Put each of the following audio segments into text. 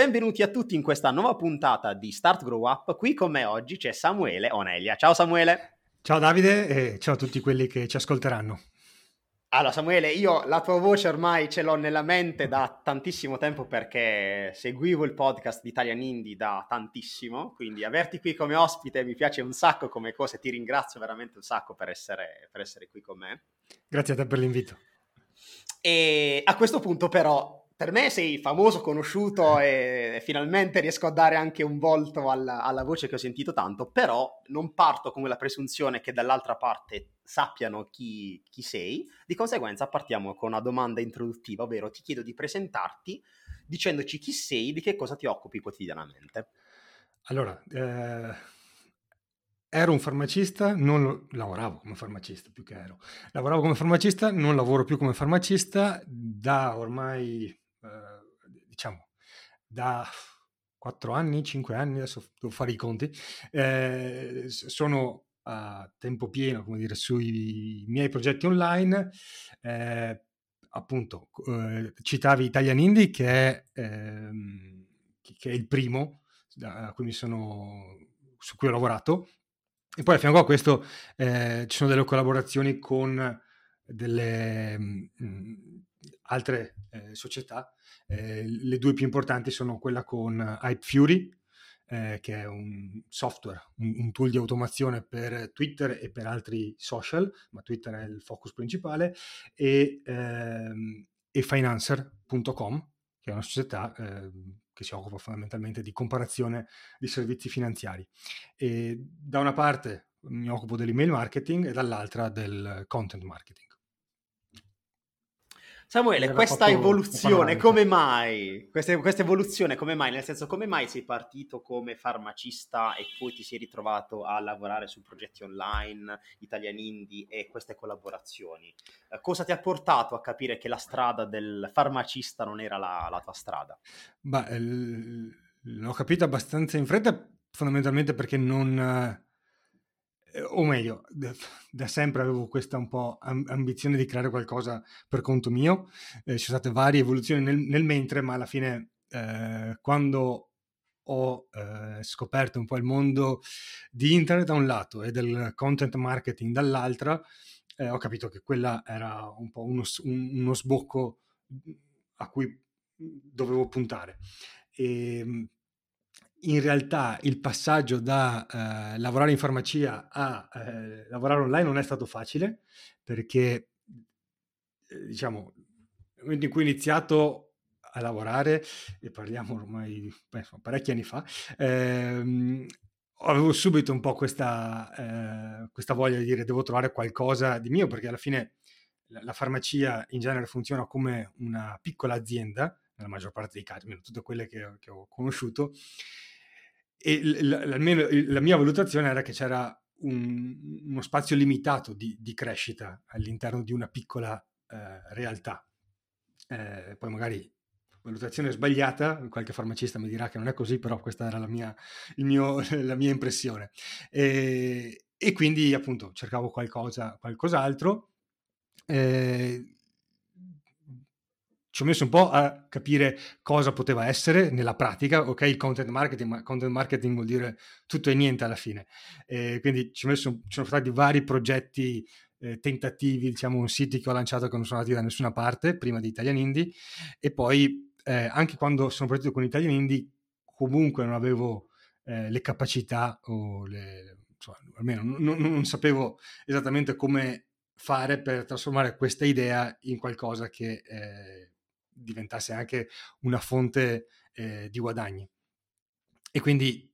Benvenuti a tutti in questa nuova puntata di Start Grow Up. Qui con me oggi c'è Samuele Onelia. Ciao Samuele. Ciao Davide e ciao a tutti quelli che ci ascolteranno. Allora Samuele, io la tua voce ormai ce l'ho nella mente da tantissimo tempo perché seguivo il podcast di Italian Indie da tantissimo, quindi averti qui come ospite mi piace un sacco come cosa e ti ringrazio veramente un sacco per essere, per essere qui con me. Grazie a te per l'invito. E a questo punto però per me sei famoso, conosciuto e finalmente riesco a dare anche un volto alla, alla, voce che ho sentito tanto, però non parto con la presunzione che dall'altra parte sappiano chi, chi, sei, di conseguenza partiamo con una domanda introduttiva, ovvero ti chiedo di presentarti dicendoci chi sei, di che cosa ti occupi quotidianamente. Allora, eh, ero un farmacista, non lavoravo come farmacista più che ero, lavoravo come farmacista, non lavoro più come farmacista da ormai eh, diciamo, da 4 anni, 5 anni, adesso devo fare i conti, eh, sono a tempo pieno, come dire, sui miei progetti online. Eh, appunto, eh, citavi Italian Indie, che è, ehm, che è il primo da, cui sono, su cui ho lavorato. E poi a fianco a questo eh, ci sono delle collaborazioni con delle mh, mm, altre eh, società. Eh, le due più importanti sono quella con Hype Fury, eh, che è un software, un, un, tool di automazione per Twitter e per altri social, ma Twitter è il focus principale, e, ehm, e Financer.com, che è una società ehm, che si occupa fondamentalmente di comparazione di servizi finanziari. E da una parte mi occupo dell'email marketing e dall'altra del content marketing. Samuele, questa evoluzione come mai? Questa, questa, evoluzione come mai? Nel senso, come mai sei partito come farmacista e poi ti sei ritrovato a lavorare su progetti online, Italian Indie e queste collaborazioni? Eh, cosa ti ha portato a capire che la strada del farmacista non era la, la tua strada? Beh, l- l'ho capito abbastanza in fretta, fondamentalmente perché non eh, o meglio, da sempre avevo questa un po' ambizione di creare qualcosa per conto mio, eh, ci sono state varie evoluzioni nel, nel mentre, ma alla fine eh, quando ho eh, scoperto un po' il mondo di internet da un lato e del content marketing dall'altra, eh, ho capito che quella era un po' uno, uno sbocco a cui dovevo puntare. E, ehm, in realtà il passaggio da eh, lavorare in farmacia a eh, lavorare online non è stato facile perché, eh, diciamo, nel momento in cui ho iniziato a lavorare, e parliamo ormai beh, parecchi anni fa, ehm, avevo subito un po' questa, eh, questa voglia di dire devo trovare qualcosa di mio perché alla fine la, la farmacia in genere funziona come una piccola azienda, nella maggior parte dei casi, tutte quelle che, che ho conosciuto, e l- almeno la mia valutazione era che c'era un, uno spazio limitato di, di, crescita all'interno di una piccola eh, realtà. Eh, poi magari valutazione sbagliata, qualche farmacista mi dirà che non è così, però questa era la mia, mio, la mia impressione. E, e, quindi appunto cercavo qualcosa, qualcos'altro. Eh, ci ho messo un po' a capire cosa poteva essere nella pratica, ok, il content marketing, ma content marketing vuol dire tutto e niente alla fine. Eh, quindi ci, messo, ci, sono stati vari progetti, eh, tentativi, diciamo, siti che ho lanciato che non sono andati da nessuna parte, prima di Italian Indie, e poi eh, anche quando sono partito con Italian Indie, comunque non avevo eh, le capacità o le, insomma, almeno non, non sapevo esattamente come fare per trasformare questa idea in qualcosa che eh, diventasse anche una fonte eh, di guadagni. E quindi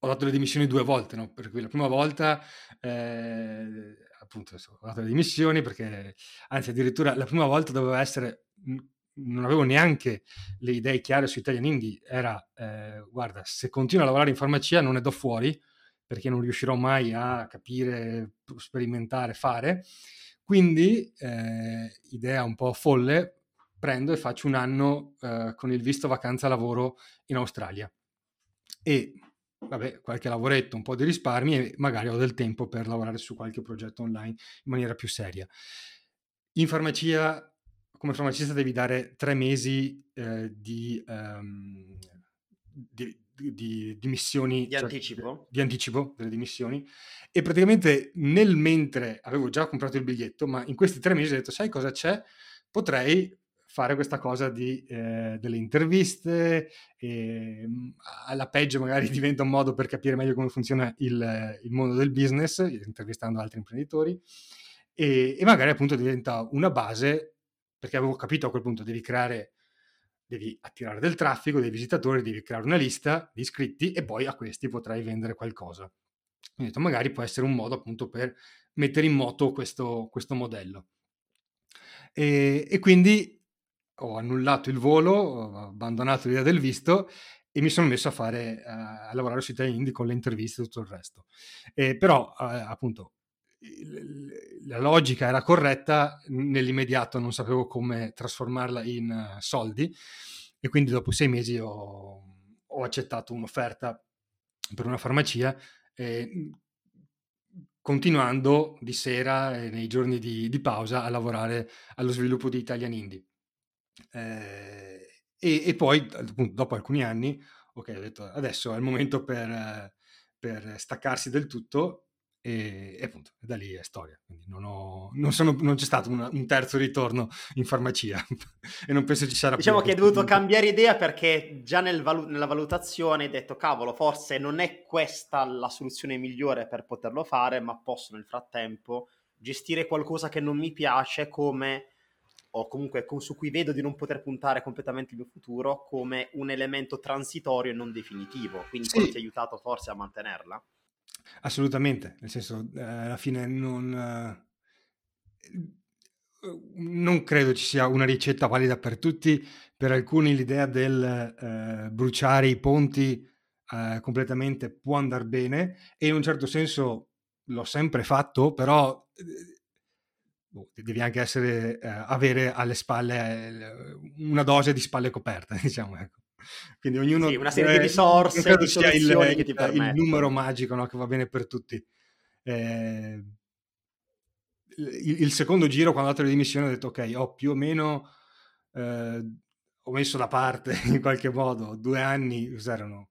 ho dato le dimissioni due volte, no? per cui la prima volta eh, appunto ho dato le dimissioni perché, anzi addirittura la prima volta doveva essere non avevo neanche le idee chiare su Italian Indie, era, eh, guarda, se continuo a lavorare in farmacia non ne do fuori, perché non riuscirò mai a capire, sperimentare, fare. Quindi, eh, idea un po' folle, prendo e faccio un anno eh, con il visto vacanza lavoro in Australia. E vabbè, qualche lavoretto, un po' di risparmi e magari ho del tempo per lavorare su qualche progetto online in maniera più seria. In farmacia, come farmacista, devi dare tre mesi eh, di, um, di, di, di, missioni di cioè, anticipo. di anticipo delle dimissioni e praticamente nel mentre avevo già comprato il biglietto ma in questi tre mesi ho detto sai cosa c'è potrei fare questa cosa di, eh, delle interviste, mm, alla peggio magari diventa un modo per capire meglio come funziona il, il mondo del business, intervistando altri imprenditori, e, e, magari appunto diventa una base, perché avevo capito a quel punto devi creare, devi attirare del traffico, dei visitatori, devi creare una lista di iscritti e poi a questi potrai vendere qualcosa. Ho detto magari può essere un modo appunto per mettere in moto questo, questo modello. E, e, quindi ho annullato il volo, ho abbandonato l'idea del visto e mi sono messo a fare a lavorare su Italia Indie con le interviste e tutto il resto. Eh, però eh, appunto la logica era corretta, nell'immediato non sapevo come trasformarla in uh, soldi e quindi dopo sei mesi ho, ho accettato un'offerta per una farmacia eh, continuando di sera e nei giorni di, di pausa a lavorare allo sviluppo di Italian Indie. Eh, e, e, poi, appunto, dopo alcuni anni, ok, ho detto adesso è il momento per, per staccarsi del tutto e, e, appunto da lì è storia. Non, ho, non, sono, non c'è stato una, un terzo ritorno in farmacia e non penso ci sarà diciamo più. Diciamo che hai dovuto cambiare idea perché già nel valu- nella valutazione hai detto cavolo, forse non è questa la soluzione migliore per poterlo fare, ma posso nel frattempo gestire qualcosa che non mi piace come o comunque su cui vedo di non poter puntare completamente il mio futuro come un elemento transitorio e non definitivo. Quindi sì. ti ha aiutato forse a mantenerla? Assolutamente, nel senso, eh, alla fine non, eh, non credo ci sia una ricetta valida per tutti. Per alcuni l'idea del eh, bruciare i ponti eh, completamente può andare bene e in un certo senso l'ho sempre fatto, però eh, devi anche essere, eh, avere alle spalle eh, una dose di spalle coperte, diciamo. Ecco. Quindi ognuno... Sì, una serie di risorse, di soluzioni il, che ti permettono. Il numero magico no, che va bene per tutti. Eh, il, il, secondo giro, quando ho dato le dimissioni, ho detto ok, ho più o meno... Eh, ho messo da parte in qualche modo due anni, cos'erano?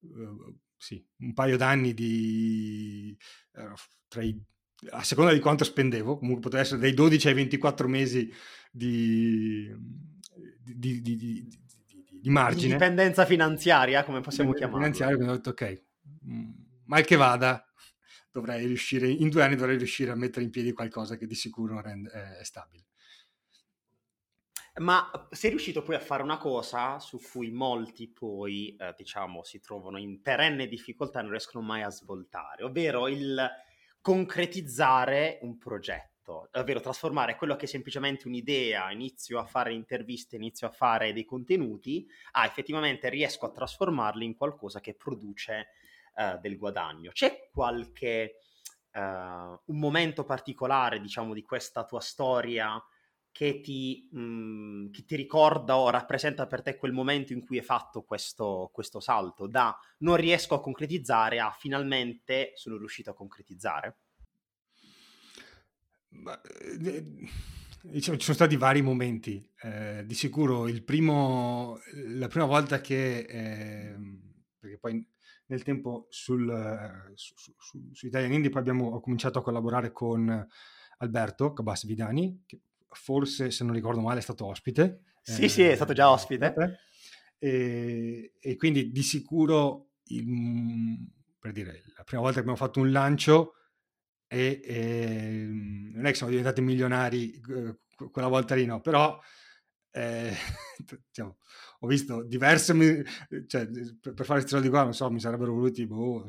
Uh, sì, un paio d'anni di... Uh, tra i a seconda di quanto spendevo, comunque poteva essere dai 12 ai 24 mesi di, di, di, di margine. Indipendenza finanziaria, come possiamo chiamarla. Finanziaria, quindi ho detto ok, mm, mal che vada, dovrei riuscire, in due anni dovrei riuscire a mettere in piedi qualcosa che di sicuro rende, è, è stabile. Ma sei riuscito poi a fare una cosa su cui molti poi, eh, diciamo, si trovano in perenne difficoltà e non riescono mai a svoltare, ovvero il concretizzare un progetto, ovvero trasformare quello che è semplicemente un'idea, inizio a fare interviste, inizio a fare dei contenuti, a effettivamente riesco a trasformarli in qualcosa che produce uh, del guadagno. C'è qualche uh, un momento particolare, diciamo, di questa tua storia che ti, mh, mhmm, che ti, ricorda o rappresenta per te quel momento in cui hai fatto questo, questo, salto da non riesco a concretizzare a finalmente sono riuscito a concretizzare? Ma, diciamo, ci sono stati vari momenti. Eh, di sicuro primo, la prima volta che, eh, perché poi nel tempo sul, su, su, su Italian Indie poi abbiamo ho cominciato a collaborare con Alberto Cabas Vidani, che forse se non ricordo male è stato ospite. Sì, eh, sì, è stato già ospite. E, e quindi di sicuro, il, per dire, la prima volta che abbiamo fatto un lancio e, e non è che siamo diventati milionari eh, quella volta lì, no, però eh, diciamo, ho visto diverse, cioè, per, per fare questi soldi qua, non so, mi sarebbero voluti boh,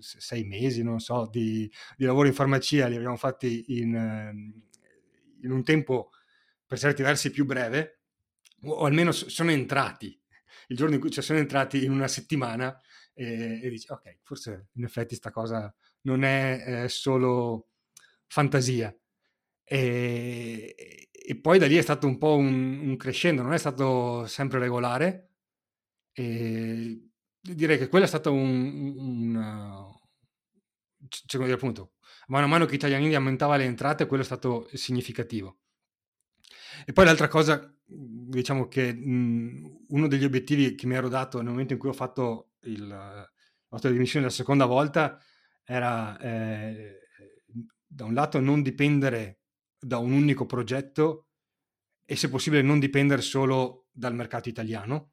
sei mesi, non so, di, di, lavoro in farmacia, li abbiamo fatti in, in un tempo per certi versi più breve, o almeno sono entrati, il giorno in cui cioè, sono entrati in una settimana e, e dici, ok, forse in effetti sta cosa non è eh, solo fantasia. E, e, poi da lì è stato un po' un, un crescendo, non è stato sempre regolare. E direi che quello è stato un, un, un cioè, appunto, mano a mano che Italianini aumentava le entrate, quello è stato significativo. E poi l'altra cosa, diciamo che mh, uno degli obiettivi che mi ero dato nel momento in cui ho fatto il, la dimissione la seconda volta era eh, da un lato non dipendere da un unico progetto e se possibile non dipendere solo dal mercato italiano.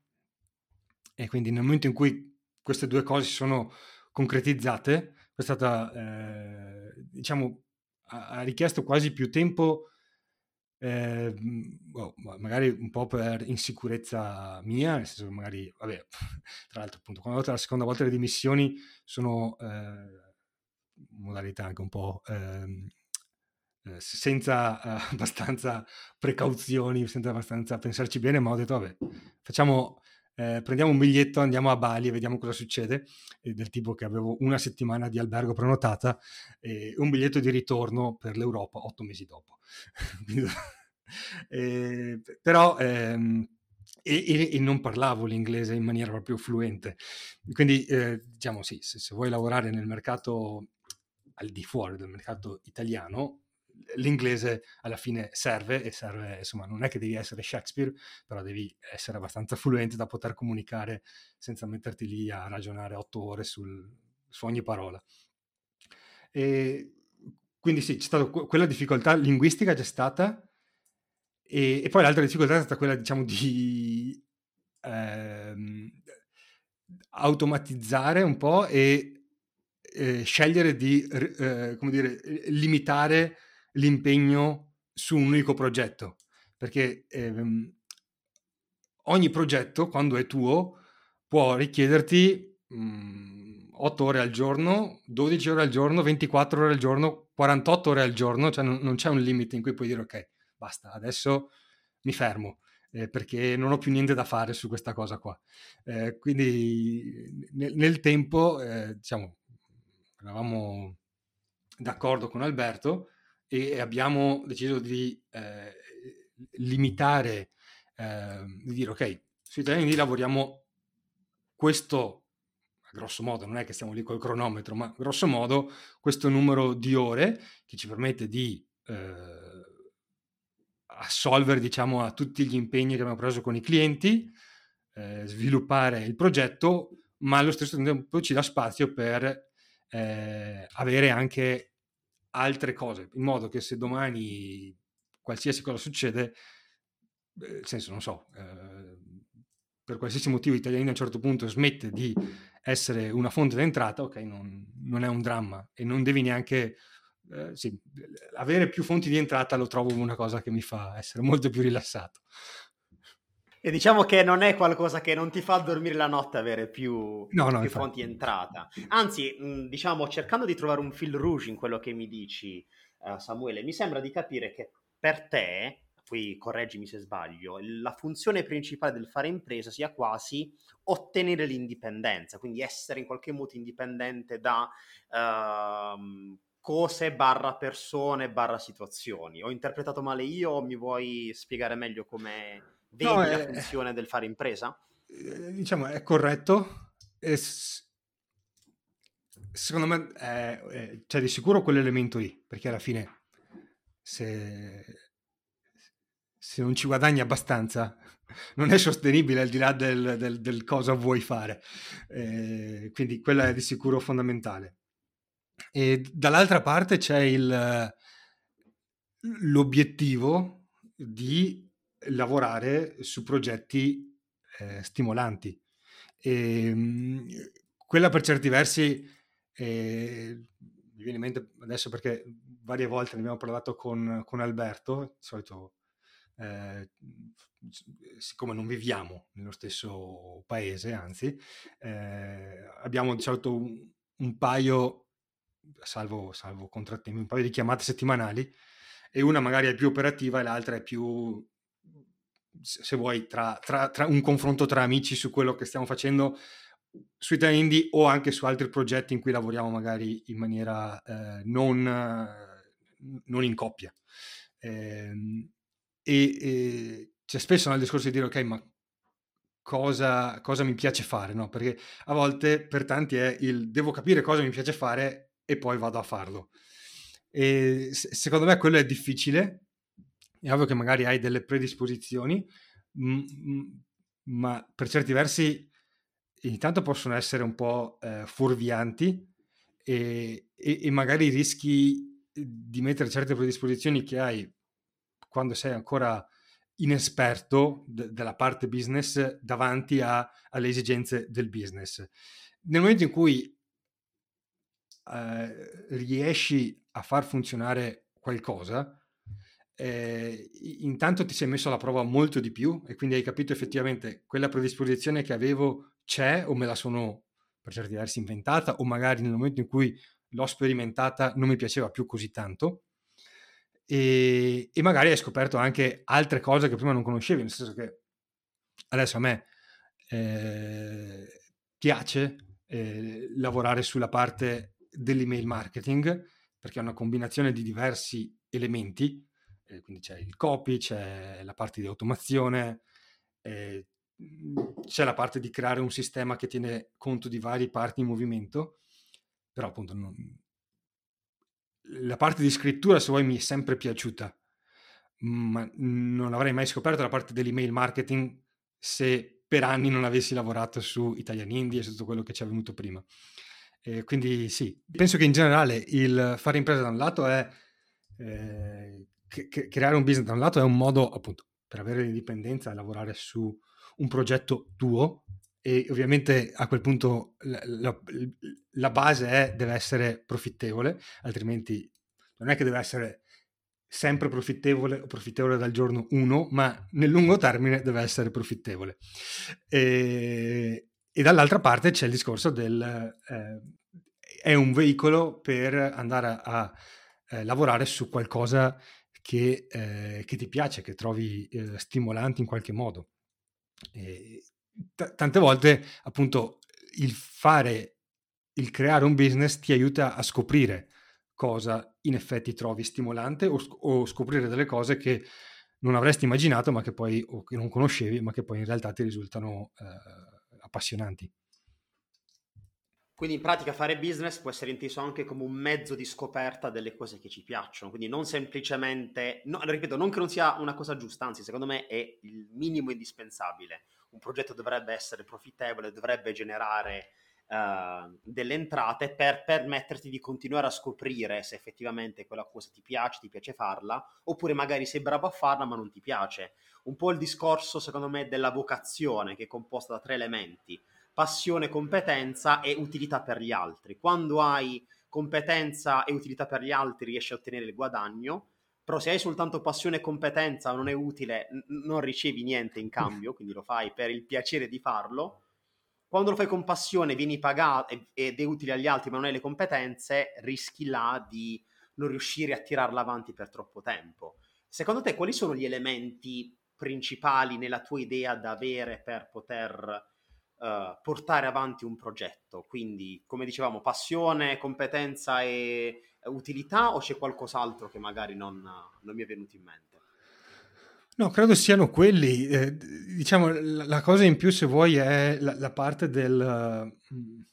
E quindi nel momento in cui queste due cose si sono concretizzate, è stata, eh, diciamo, ha, richiesto quasi più tempo, eh, oh, magari un po' per insicurezza mia, nel senso che magari, vabbè, tra l'altro appunto, quando ho fatto la seconda volta le dimissioni sono eh, modalità anche un po' ehm, eh, senza eh, abbastanza precauzioni, senza abbastanza pensarci bene, ma ho detto vabbè, facciamo eh, prendiamo un biglietto, andiamo a Bali e vediamo cosa succede, eh, del tipo che avevo una settimana di albergo prenotata e un biglietto di ritorno per l'Europa otto mesi dopo. eh, però ehm, e, e, non parlavo l'inglese in maniera proprio fluente. Quindi, eh, diciamo sì, se, se, vuoi lavorare nel mercato al di fuori del mercato italiano, l'inglese alla fine serve e serve, insomma, non è che devi essere Shakespeare, però devi essere abbastanza fluente da poter comunicare senza metterti lì a ragionare otto ore sul, su ogni parola. E quindi sì, c'è stata quella difficoltà linguistica c'è stata e, e poi l'altra difficoltà è stata quella, diciamo, di ehm, automatizzare un po' e eh, scegliere di eh, come dire, limitare l'impegno su un unico progetto, perché ehm, ogni progetto, quando è tuo, può richiederti mh, mm, 8 ore al giorno, 12 ore al giorno, 24 ore al giorno, 48 ore al giorno, cioè non, non c'è un limite in cui puoi dire ok, basta, adesso mi fermo. Eh, perché non ho più niente da fare su questa cosa qua. Eh, quindi nel, nel tempo, eh, diciamo, eravamo d'accordo con Alberto e abbiamo deciso di eh, limitare, eh, di dire ok, sui italiani lavoriamo questo, grosso modo, non è che stiamo lì col cronometro, ma grosso modo questo numero di ore che ci permette di eh, assolvere diciamo a tutti gli impegni che abbiamo preso con i clienti, eh, sviluppare il progetto, ma allo stesso tempo ci dà spazio per eh, avere anche altre cose, in modo che se domani qualsiasi cosa succede, nel senso, non so, eh, per qualsiasi motivo Italiani a un certo punto smette di essere una fonte d'entrata, ok, non, non è un dramma e non devi neanche... Eh, sì, avere più fonti di entrata lo trovo una cosa che mi fa essere molto più rilassato. E diciamo che non è qualcosa che non ti fa dormire la notte avere più, no, no, più fonti entrata. Anzi, diciamo, cercando di trovare un fil rouge in quello che mi dici, uh, Samuele, mi sembra di capire che per te, qui correggimi se sbaglio, la funzione principale del fare impresa sia quasi ottenere l'indipendenza, quindi essere in qualche modo indipendente da... Uh, cose barra persone barra situazioni. Ho interpretato male io o mi vuoi spiegare meglio come Vedi no, la è, funzione del fare impresa? Eh, diciamo, è corretto. E secondo me è, è, c'è di sicuro quell'elemento lì, perché alla fine se, se non ci guadagni abbastanza non è sostenibile al di là del, del, del cosa vuoi fare. Eh, quindi quella è di sicuro fondamentale. E dall'altra parte c'è il, l'obiettivo di lavorare su progetti eh, stimolanti. E, ehm, quella per certi versi eh, mi viene in mente adesso perché varie volte ne abbiamo parlato con, con Alberto, di solito eh, siccome non viviamo nello stesso paese, anzi, eh, abbiamo di solito un, un paio, salvo, salvo contrattempi, un paio di chiamate settimanali e una magari è più operativa e l'altra è più se vuoi, tra, tra, tra, un confronto tra amici su quello che stiamo facendo su Italia Indie o anche su altri progetti in cui lavoriamo magari in maniera eh, non, non, in coppia. Eh, e, e c'è spesso nel discorso di dire ok, ma cosa, cosa mi piace fare? No? Perché a volte per tanti è il devo capire cosa mi piace fare e poi vado a farlo. E secondo me quello è difficile. È ovvio che magari hai delle predisposizioni, ma per certi versi intanto possono essere un po' eh, fuorvianti e, e, e, magari rischi di mettere certe predisposizioni che hai quando sei ancora inesperto de- della parte business davanti a, alle esigenze del business. Nel momento in cui eh, riesci a far funzionare qualcosa, eh, intanto ti sei messo alla prova molto di più e quindi hai capito effettivamente quella predisposizione che avevo c'è o me la sono per certi versi inventata o magari nel momento in cui l'ho sperimentata non mi piaceva più così tanto. E, e magari hai scoperto anche altre cose che prima non conoscevi, nel senso che adesso a me eh, piace eh, lavorare sulla parte dell'email marketing perché è una combinazione di diversi elementi, eh, quindi c'è il copy, c'è la parte di automazione, eh, c'è la parte di creare un sistema che tiene conto di varie parti in movimento, però appunto non, la parte di scrittura, se vuoi, mi è sempre piaciuta, ma non avrei mai scoperto la parte dell'email marketing se per anni non avessi lavorato su Italian Indie e su tutto quello che ci è venuto prima. E quindi sì, penso che in generale il fare impresa da un lato è eh, creare un business da un lato è un modo appunto per avere l'indipendenza e lavorare su un progetto tuo e ovviamente a quel punto la, la, la, base è, deve essere profittevole, altrimenti non è che deve essere sempre profittevole o profittevole dal giorno 1, ma nel lungo termine deve essere profittevole. E, e dall'altra parte c'è il discorso del... Eh, è un veicolo per andare a, a eh, lavorare su qualcosa che, eh, che, ti piace, che trovi eh, stimolante in qualche modo. E, t- tante volte appunto il fare, il creare un business ti aiuta a scoprire cosa in effetti trovi stimolante o, o scoprire delle cose che non avresti immaginato ma che poi o che non conoscevi ma che poi in realtà ti risultano eh, appassionanti. Quindi in pratica fare business può essere inteso anche come un mezzo di scoperta delle cose che ci piacciono, quindi non semplicemente, no, ripeto, non che non sia una cosa giusta, anzi secondo me è il minimo indispensabile. Un progetto dovrebbe essere profittevole, dovrebbe generare uh, delle entrate per permetterti di continuare a scoprire se effettivamente quella cosa ti piace, ti piace farla, oppure magari sei bravo a farla ma non ti piace. Un po' il discorso, secondo me, della vocazione, che è composta da tre elementi, passione, competenza e utilità per gli altri. Quando hai competenza e utilità per gli altri riesci a ottenere il guadagno, però se hai soltanto passione e competenza non è utile, n- non ricevi niente in cambio, quindi lo fai per il piacere di farlo. Quando lo fai con passione, vieni pagato ed è utile agli altri, ma non hai le competenze, rischi là di non riuscire a tirarla avanti per troppo tempo. Secondo te, quali sono gli elementi principali nella tua idea da avere per poter uh, portare avanti un progetto? Quindi, come dicevamo, passione, competenza e utilità o c'è qualcos'altro che magari non, non mi è venuto in mente? No, credo siano quelli. Eh, diciamo, la, la, cosa in più, se vuoi, è la, la parte del... Uh,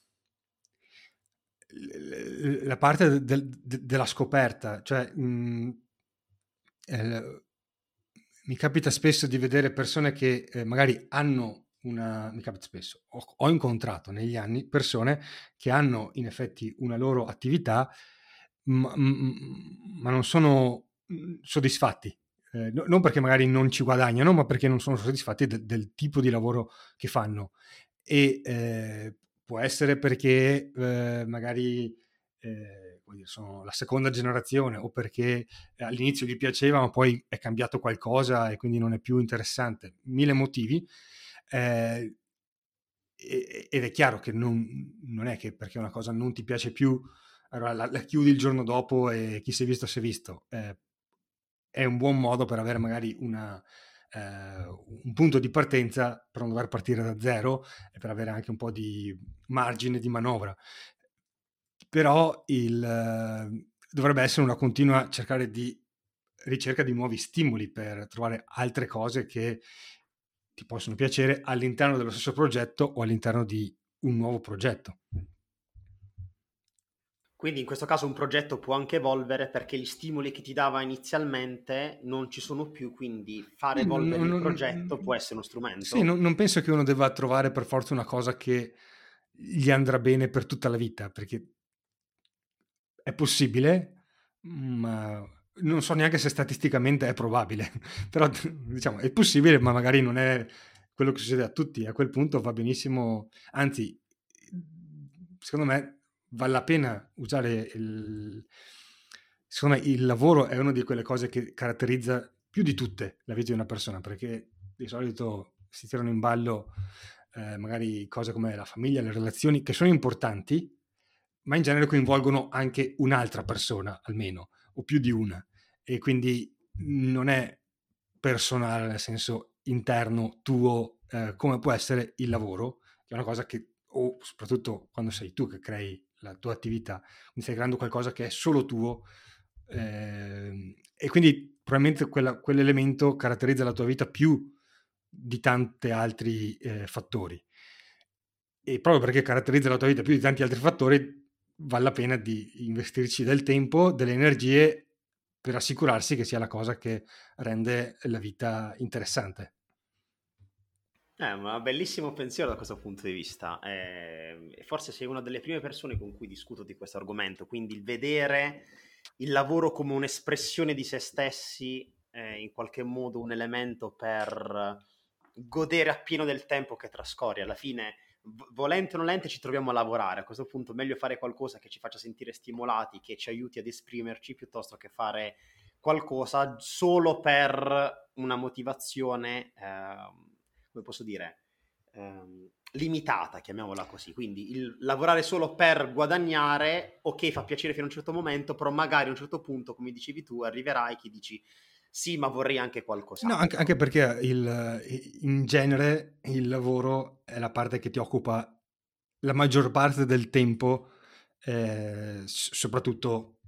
la parte del, de, della scoperta. Cioè, mh, mm, eh, mi capita spesso di vedere persone che eh, magari hanno una... Mi capita spesso. Ho, ho incontrato negli anni persone che hanno in effetti una loro attività ma, ma non sono mhmm, soddisfatti. Eh, no, non perché magari non ci guadagnano, ma perché non sono soddisfatti de, del tipo di lavoro che fanno. E eh, può essere perché eh, magari eh, sono la seconda generazione o perché all'inizio gli piaceva, ma poi è cambiato qualcosa e quindi non è più interessante. Mille motivi. Eh, ed è chiaro che non, non, è che perché una cosa non ti piace più allora la, la, chiudi il giorno dopo e chi si è visto si è visto. Eh, è un buon modo per avere magari una, eh, un punto di partenza per non dover partire da zero e per avere anche un po' di margine di manovra. Però il, dovrebbe essere una continua cercare di ricerca di nuovi stimoli per trovare altre cose che ti possono piacere all'interno dello stesso progetto o all'interno di un nuovo progetto. Quindi in questo caso un progetto può anche evolvere perché gli stimoli che ti dava inizialmente non ci sono più, quindi fare evolvere non, non, il progetto può essere uno strumento. Sì, non, non, penso che uno debba trovare per forza una cosa che gli andrà bene per tutta la vita, perché è possibile, ma non so neanche se statisticamente è probabile, però diciamo è possibile, ma magari non è quello che succede a tutti. A quel punto va benissimo, anzi, secondo me vale la pena usare il... Secondo me il lavoro è una di quelle cose che caratterizza più di tutte la vita di una persona, perché di solito si tirano in ballo eh, magari cose come la famiglia, le relazioni, che sono importanti, ma in genere coinvolgono anche un'altra persona almeno, o più di una. E quindi non è personale nel senso interno tuo, eh, come può essere il lavoro, che è una cosa che, o soprattutto quando sei tu che crei la tua attività, quindi stai creando qualcosa che è solo tuo eh, e quindi probabilmente quella, quell'elemento caratterizza la tua vita più di tanti altri eh, fattori. E proprio perché caratterizza la tua vita più di tanti altri fattori, vale la pena di investirci del tempo, delle energie per assicurarsi che sia la cosa che rende la vita interessante. È eh, un bellissimo pensiero da questo punto di vista. Eh, forse sei una delle prime persone con cui discuto di questo argomento, quindi il vedere il lavoro come un'espressione di se stessi, eh, in qualche modo un elemento per godere appieno del tempo che trascorri. Alla fine, volente o nolente, ci troviamo a lavorare. A questo punto, meglio fare qualcosa che ci faccia sentire stimolati, che ci aiuti ad esprimerci, piuttosto che fare qualcosa solo per una motivazione. Eh, come posso dire, ehm, limitata, chiamiamola così. Quindi il lavorare solo per guadagnare, ok, fa piacere fino a un certo momento, però magari a un certo punto, come dicevi tu, arriverai che dici sì, ma vorrei anche qualcosa. No, anche, anche perché il, in genere il lavoro è la parte che ti occupa la maggior parte del tempo, eh, soprattutto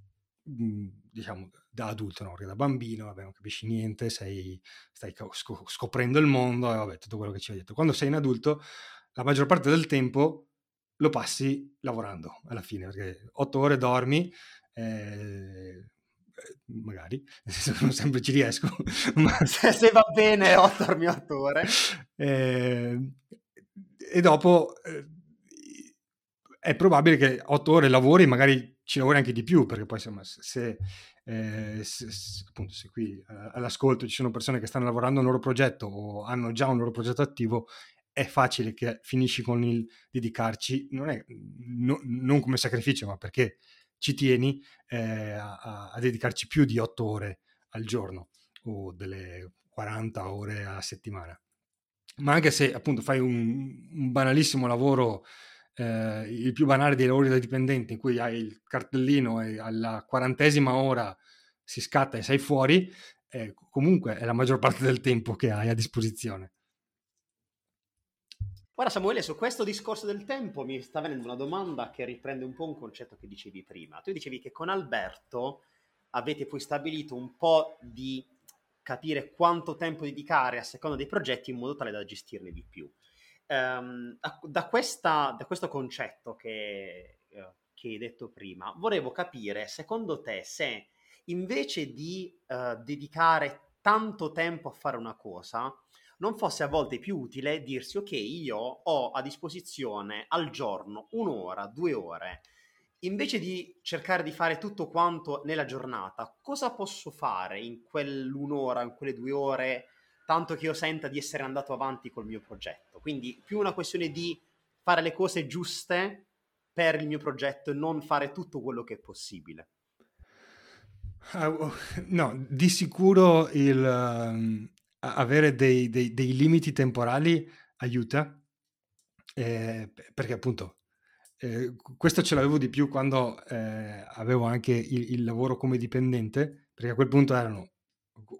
diciamo da adulto, no? perché da bambino vabbè, non capisci niente, sei, stai scoprendo il mondo e vabbè, tutto quello che ci hai detto. Quando sei in adulto, la maggior parte del tempo lo passi lavorando alla fine, perché otto ore dormi, eh, magari, non sempre ci riesco, ma se, se, va bene ho dormi otto ore. Eh, e dopo eh, è probabile che otto ore lavori, magari ci lavori anche di più, perché poi insomma se eh, se, se, appunto se qui eh, all'ascolto ci sono persone che stanno lavorando a un loro progetto o hanno già un loro progetto attivo, è facile che finisci con il dedicarci, non, è, no, non come sacrificio, ma perché ci tieni eh, a, a, dedicarci più di otto ore al giorno o delle 40 ore a settimana. Ma anche se appunto fai un, un banalissimo lavoro eh, il più banale dei lavori da dipendente in cui hai il cartellino e alla quarantesima ora si scatta e sei fuori, eh, comunque è la maggior parte del tempo che hai a disposizione. Ora Samuele, su questo discorso del tempo mi sta venendo una domanda che riprende un po' un concetto che dicevi prima. Tu dicevi che con Alberto avete poi stabilito un po' di capire quanto tempo dedicare a seconda dei progetti in modo tale da gestirne di più um, da, questa, da, questo concetto che, uh, che, hai detto prima, volevo capire, secondo te, se invece di uh, dedicare tanto tempo a fare una cosa, non fosse a volte più utile dirsi, ok, io ho a disposizione al giorno un'ora, due ore, invece di cercare di fare tutto quanto nella giornata, cosa posso fare in quell'un'ora, in quelle due ore tanto che io senta di essere andato avanti col mio progetto. Quindi più una questione di fare le cose giuste per il mio progetto e non fare tutto quello che è possibile. Uh, no, di sicuro il uh, avere dei, dei, dei, limiti temporali aiuta, eh, perché appunto eh, questo ce l'avevo di più quando eh, avevo anche il, il, lavoro come dipendente, perché a quel punto erano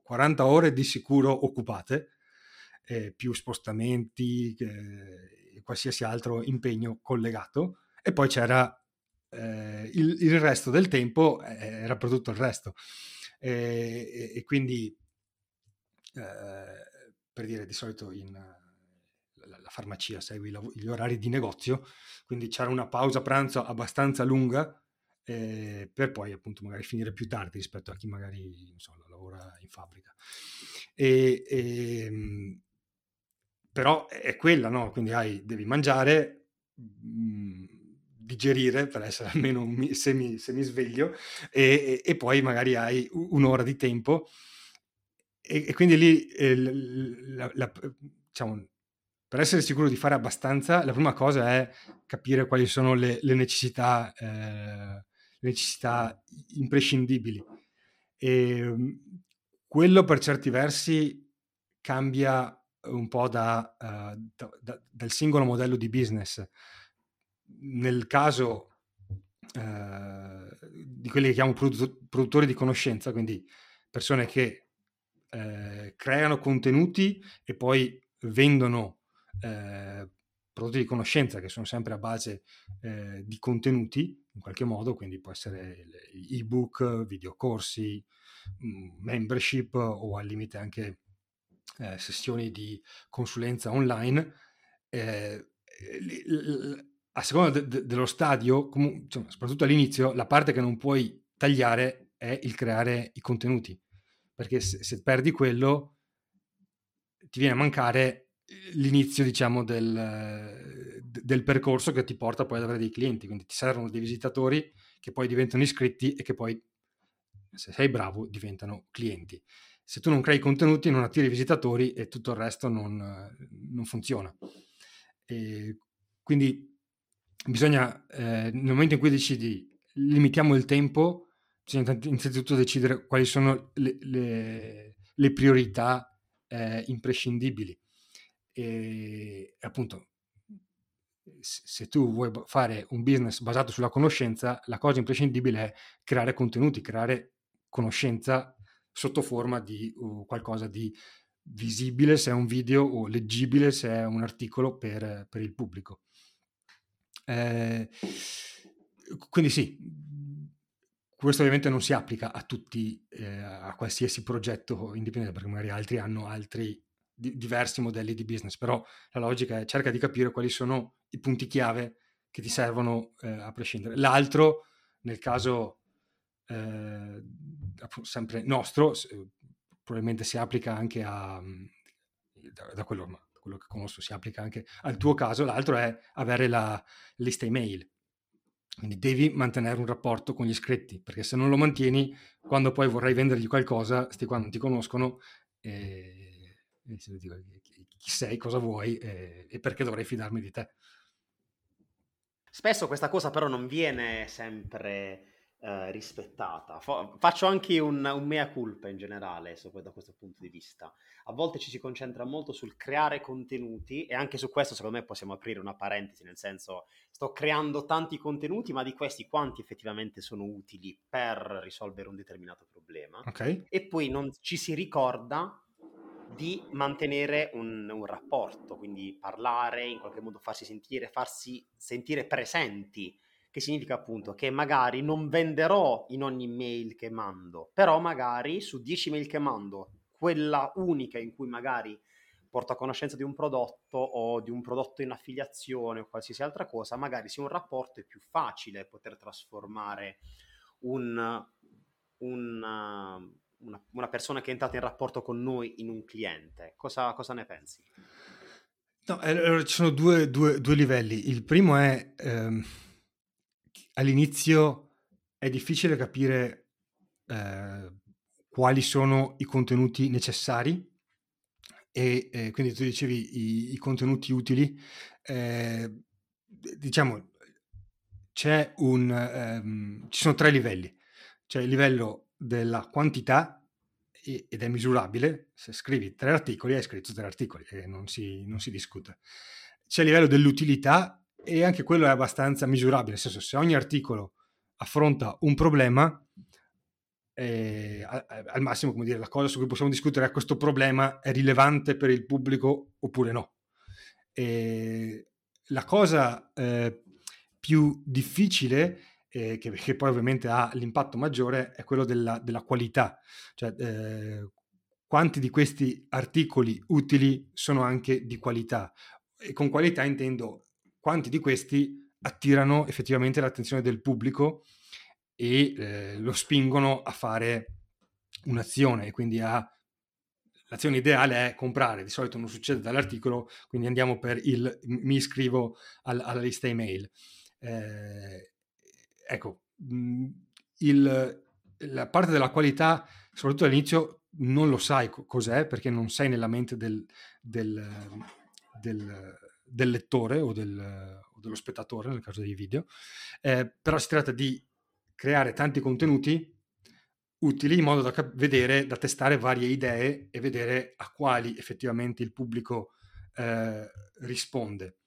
40 ore di sicuro occupate eh, più spostamenti, eh, qualsiasi altro impegno collegato. E poi c'era eh, il, il, resto del tempo, era per tutto il resto. E quindi, eh, per dire, di solito in la, la farmacia segue gli orari di negozio, quindi c'era una pausa pranzo abbastanza lunga eh, per poi appunto magari finire più tardi rispetto a chi magari insomma, lavora in fabbrica. E, e, ehm, però è quella, no? Quindi hai, devi mangiare, mm, digerire per essere almeno semi, semi sveglio e, e, poi magari hai un'ora di tempo e, e quindi lì eh, la, la, diciamo, per essere sicuro di fare abbastanza, la prima cosa è capire quali sono le, le necessità, eh, necessità imprescindibili. E ehm, quello per certi versi cambia un po' da, uh, da, da, dal singolo modello di business. Nel caso uh, di quelli che chiamo produttori di conoscenza, quindi persone che uh, creano contenuti e poi vendono eh, prodotti di conoscenza che sono sempre a base eh, di contenuti in qualche modo, quindi può essere ebook, videocorsi, mm, membership o al limite anche eh, sessioni di consulenza online. Eh, a seconda de- de- dello stadio, comu- insomma, soprattutto all'inizio, la parte che non puoi tagliare è il creare i contenuti, perché se, se perdi quello ti viene a mancare l'inizio, diciamo, del, del, percorso che ti porta poi ad avere dei clienti. Quindi ti servono dei visitatori che poi diventano iscritti e che poi, se sei bravo, diventano clienti. Se tu non crei contenuti, non attiri visitatori e tutto il resto non, non funziona. E quindi bisogna, eh, nel momento in cui decidi limitiamo il tempo, bisogna innanzitutto decidere quali sono le, le, le priorità eh, imprescindibili e appunto se tu vuoi fare un business basato sulla conoscenza, la cosa imprescindibile è creare contenuti, creare conoscenza sotto forma di uh, qualcosa di visibile se è un video o leggibile se è un articolo per, per il pubblico. Eh, quindi sì, questo ovviamente non si applica a tutti, eh, a qualsiasi progetto indipendente, perché magari altri hanno altri di, diversi modelli di business, però la logica è cerca di capire quali sono i punti chiave che ti servono eh, a prescindere. L'altro, nel caso eh, sempre nostro, probabilmente si applica anche a, mm, da, da, quello, quello, che conosco, si applica anche al tuo caso, l'altro è avere la lista email. Quindi devi mantenere un rapporto con gli iscritti, perché se non lo mantieni, quando poi vorrai vendergli qualcosa, sti qua non ti conoscono, eh, chi sei, cosa vuoi e, e perché dovrei fidarmi di te. Spesso questa cosa però non viene sempre eh, rispettata. Fa- faccio anche un, un, mea culpa in generale so, da questo punto di vista. A volte ci si concentra molto sul creare contenuti e anche su questo secondo me possiamo aprire una parentesi, nel senso sto creando tanti contenuti, ma di questi quanti effettivamente sono utili per risolvere un determinato problema. Okay. E poi non ci si ricorda di mantenere un, un, rapporto, quindi parlare, in qualche modo farsi sentire, farsi sentire presenti, che significa appunto che magari non venderò in ogni mail che mando, però magari su 10 mail che mando, quella unica in cui magari porto a conoscenza di un prodotto o di un prodotto in affiliazione o qualsiasi altra cosa, magari sia un rapporto è più facile poter trasformare un, un una, una, persona che è entrata in rapporto con noi in un cliente. Cosa, cosa ne pensi? No, allora, ci sono due, due, due, livelli. Il primo è ehm, all'inizio è difficile capire eh, quali sono i contenuti necessari e eh, quindi tu dicevi i, i contenuti utili. Eh, diciamo, c'è un, ehm, ci sono tre livelli. C'è il livello della quantità ed è misurabile. Se scrivi tre articoli, hai scritto tre articoli e non si, non si discute. C'è il livello dell'utilità e anche quello è abbastanza misurabile, nel senso se ogni articolo affronta un problema, eh, al massimo, come dire, la cosa su cui possiamo discutere è questo problema è rilevante per il pubblico oppure no. E la cosa eh, più difficile, eh, che, che, poi ovviamente ha l'impatto maggiore, è quello della, della qualità. Cioè, eh, quanti di questi articoli utili sono anche di qualità? E con qualità intendo quanti di questi attirano effettivamente l'attenzione del pubblico e eh, lo spingono a fare un'azione quindi a l'azione ideale è comprare, di solito non succede dall'articolo, quindi andiamo per il mi iscrivo al, alla lista email. Eh, ecco, mhmm, il, la parte della qualità, soprattutto all'inizio, non lo sai cos'è perché non sei nella mente del, del, del, del lettore o, del, o, dello spettatore nel caso dei video, eh, però si tratta di creare tanti contenuti utili in modo da cap- vedere, da testare varie idee e vedere a quali effettivamente il pubblico eh, risponde.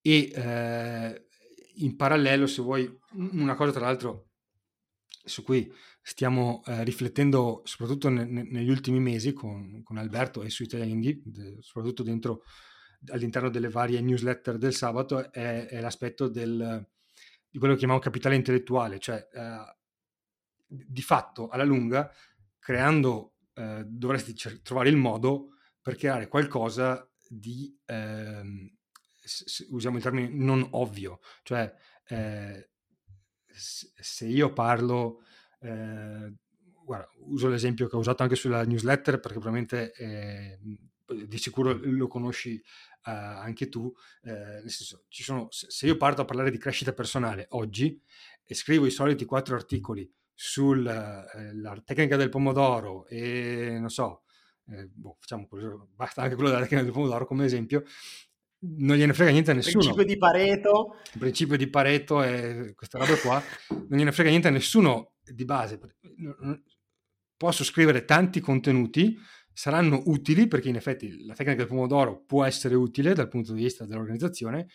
E eh, in parallelo, se vuoi, una cosa tra l'altro su cui stiamo eh, riflettendo soprattutto ne- ne- negli ultimi mesi con, con, Alberto e su Italia Indie, de- soprattutto dentro, all'interno delle varie newsletter del sabato, è, è l'aspetto del, di quello che chiamiamo capitale intellettuale, cioè eh, di fatto alla lunga creando eh, dovresti cer- trovare il modo per creare qualcosa di s- usiamo il termine non ovvio cioè eh, se io parlo eh, guarda uso l'esempio che ho usato anche sulla newsletter perché probabilmente eh, di sicuro lo conosci uh, anche tu, uh, nel senso, ci sono, se io parto a parlare di crescita personale oggi e scrivo i soliti quattro articoli sulla uh, tecnica del pomodoro e non so, eh, boh, facciamo quello, basta anche quello della tecnica del pomodoro come esempio, non gliene frega niente a nessuno. Il principio di Pareto. Il principio di Pareto e queste robe qua, non gliene frega niente a nessuno di base. Posso scrivere tanti contenuti saranno utili perché in effetti la tecnica del pomodoro può essere utile dal punto di vista dell'organizzazione,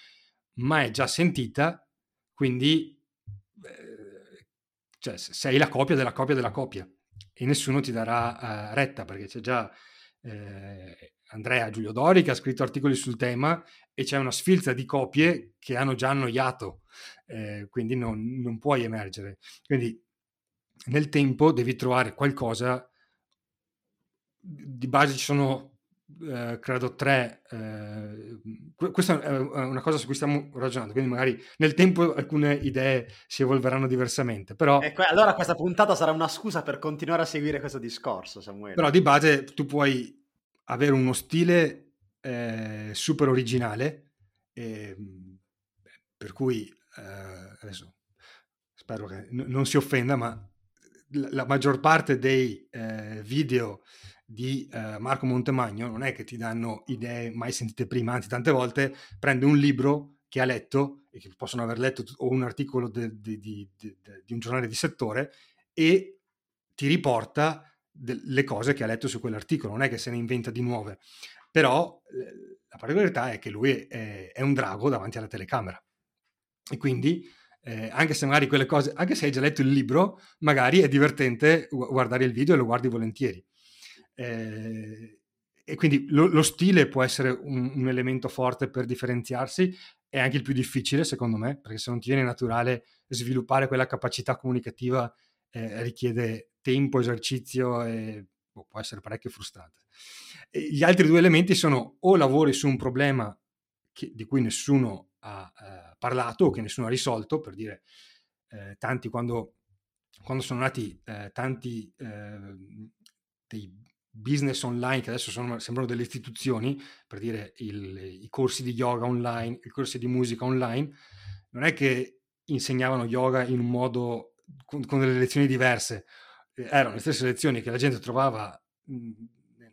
ma è già sentita, quindi eh, cioè, sei la copia della copia della copia e nessuno ti darà uh, retta perché c'è già eh, Andrea Giulio Dori che ha scritto articoli sul tema e c'è una sfilza di copie che hanno già annoiato, eh, quindi non, non puoi emergere. Quindi nel tempo devi trovare qualcosa di base ci sono eh, credo tre eh, questa è una cosa su cui stiamo ragionando quindi magari nel tempo alcune idee si evolveranno diversamente però ecco, allora questa puntata sarà una scusa per continuare a seguire questo discorso Samuele. Però di base tu puoi avere uno stile eh, super originale per cui eh, adesso spero che n- non si offenda ma la, la maggior parte dei eh, video di eh, Marco Montemagno non è che ti danno idee mai sentite prima, anzi tante volte prende un libro che ha letto e che possono aver letto o un articolo de, de, de, di un giornale di settore e ti riporta le cose che ha letto su quell'articolo, non è che se ne inventa di nuove, però la particolarità è che lui è, è un drago davanti alla telecamera e quindi eh, anche se magari quelle cose, anche se hai già letto il libro, magari è divertente guardare il video e lo guardi volentieri. Eh, e quindi lo, lo, stile può essere un, un, elemento forte per differenziarsi, è anche il più difficile secondo me, perché se non ti viene naturale sviluppare quella capacità comunicativa eh, richiede tempo, esercizio e boh, può essere parecchio frustrante. E gli altri due elementi sono o lavori su un problema che, di cui nessuno ha eh, parlato o che nessuno ha risolto, per dire eh, tanti quando, quando sono nati eh, tanti ehm, dei business online che adesso sono, sembrano delle istituzioni, per dire il, i corsi di yoga online, i corsi di musica online, non è che insegnavano yoga in un modo con, con delle lezioni diverse, eh, erano le stesse lezioni che la gente trovava mh,